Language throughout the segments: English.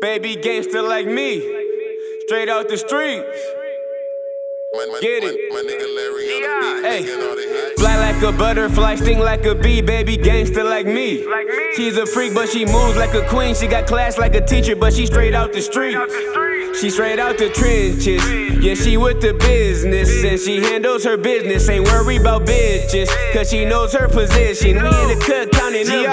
Baby gangster like me, straight out the streets. Get it. My, my nigga Larry on the beat, Hey. making all the hits. Fly like a butterfly, sting like a bee, baby gangster like me. She's a freak, but she moves like a queen. She got class like a teacher, but she straight out the street. She straight out the trenches. Yeah, she with the business, and she handles her business. Ain't worried about bitches, cause she knows her position. We in the cut counting up bins. She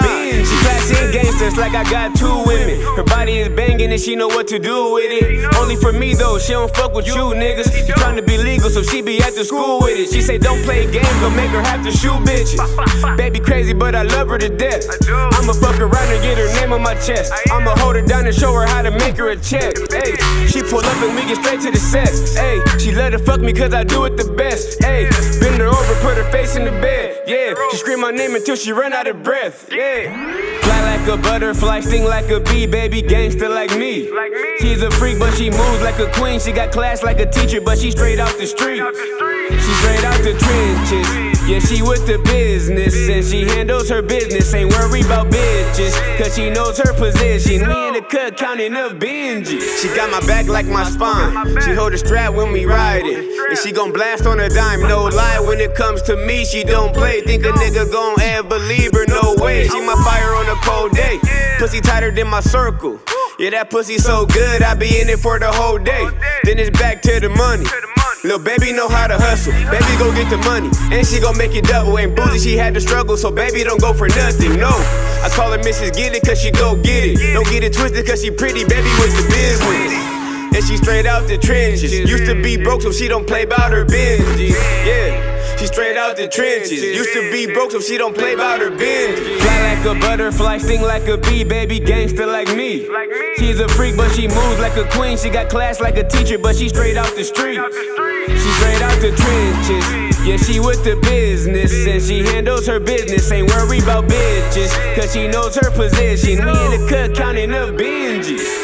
gangsters like I got two women. Her body is banging, and she know what to do with it. Only for me though, she don't fuck with you niggas. She tryna be legal, so she be at the school with it. She say don't play games, gon' make her have to shoot bitches. Baby crazy, but I love her to death. I'ma fuck around and get her name on my chest. I'ma hold her down and show her how to make her a check. Hey, she pull up and we get straight to the sex. Hey, let her fuck me cause I do it the best. Hey, bend her over, put her face in the bed. Yeah, she scream my name until she run out of breath. Yeah. Fly like a butterfly, sting like a bee, baby gangster like me. She's a freak, but she moves like a queen. She got class like a teacher, but she straight out the street. She straight out the trenches. Yeah, she with the business, and she handles her business. Ain't worried about bitches, cause she knows her position. We in the cut counting up Benji. She got my back like my spine. She hold the strap when we ride it. And she gon' blast on a dime, no lie. When it comes to me, she don't play. Think a nigga gon' ever leave her, no way. She my fire on a cold day. Pussy tighter than my circle. Yeah, that pussy so good, I be in it for the whole day. Then it's back to the money. Lil' baby know how to hustle. Baby go get the money, and she gon' make it double. Ain't bougie, she had to struggle, so baby don't go for nothing. No, I call her Mrs. Get It, cause she go get it. Don't get it twisted, cause she pretty, baby with the business. And she straight out the trenches. Used to be broke, so she don't play about her Benjis. Yeah, she straight out the trenches. Used to be broke, so she don't play about her Benjis. Fly like a butterfly, sting like a bee, baby gangster like me. She's a freak, but she moves like a queen. She got class like a teacher, but she straight out the street. She straight out the trenches. Yeah, she with the business, and she handles her business. Ain't worried about bitches, cause she knows her position. We in the cut counting up Benjis.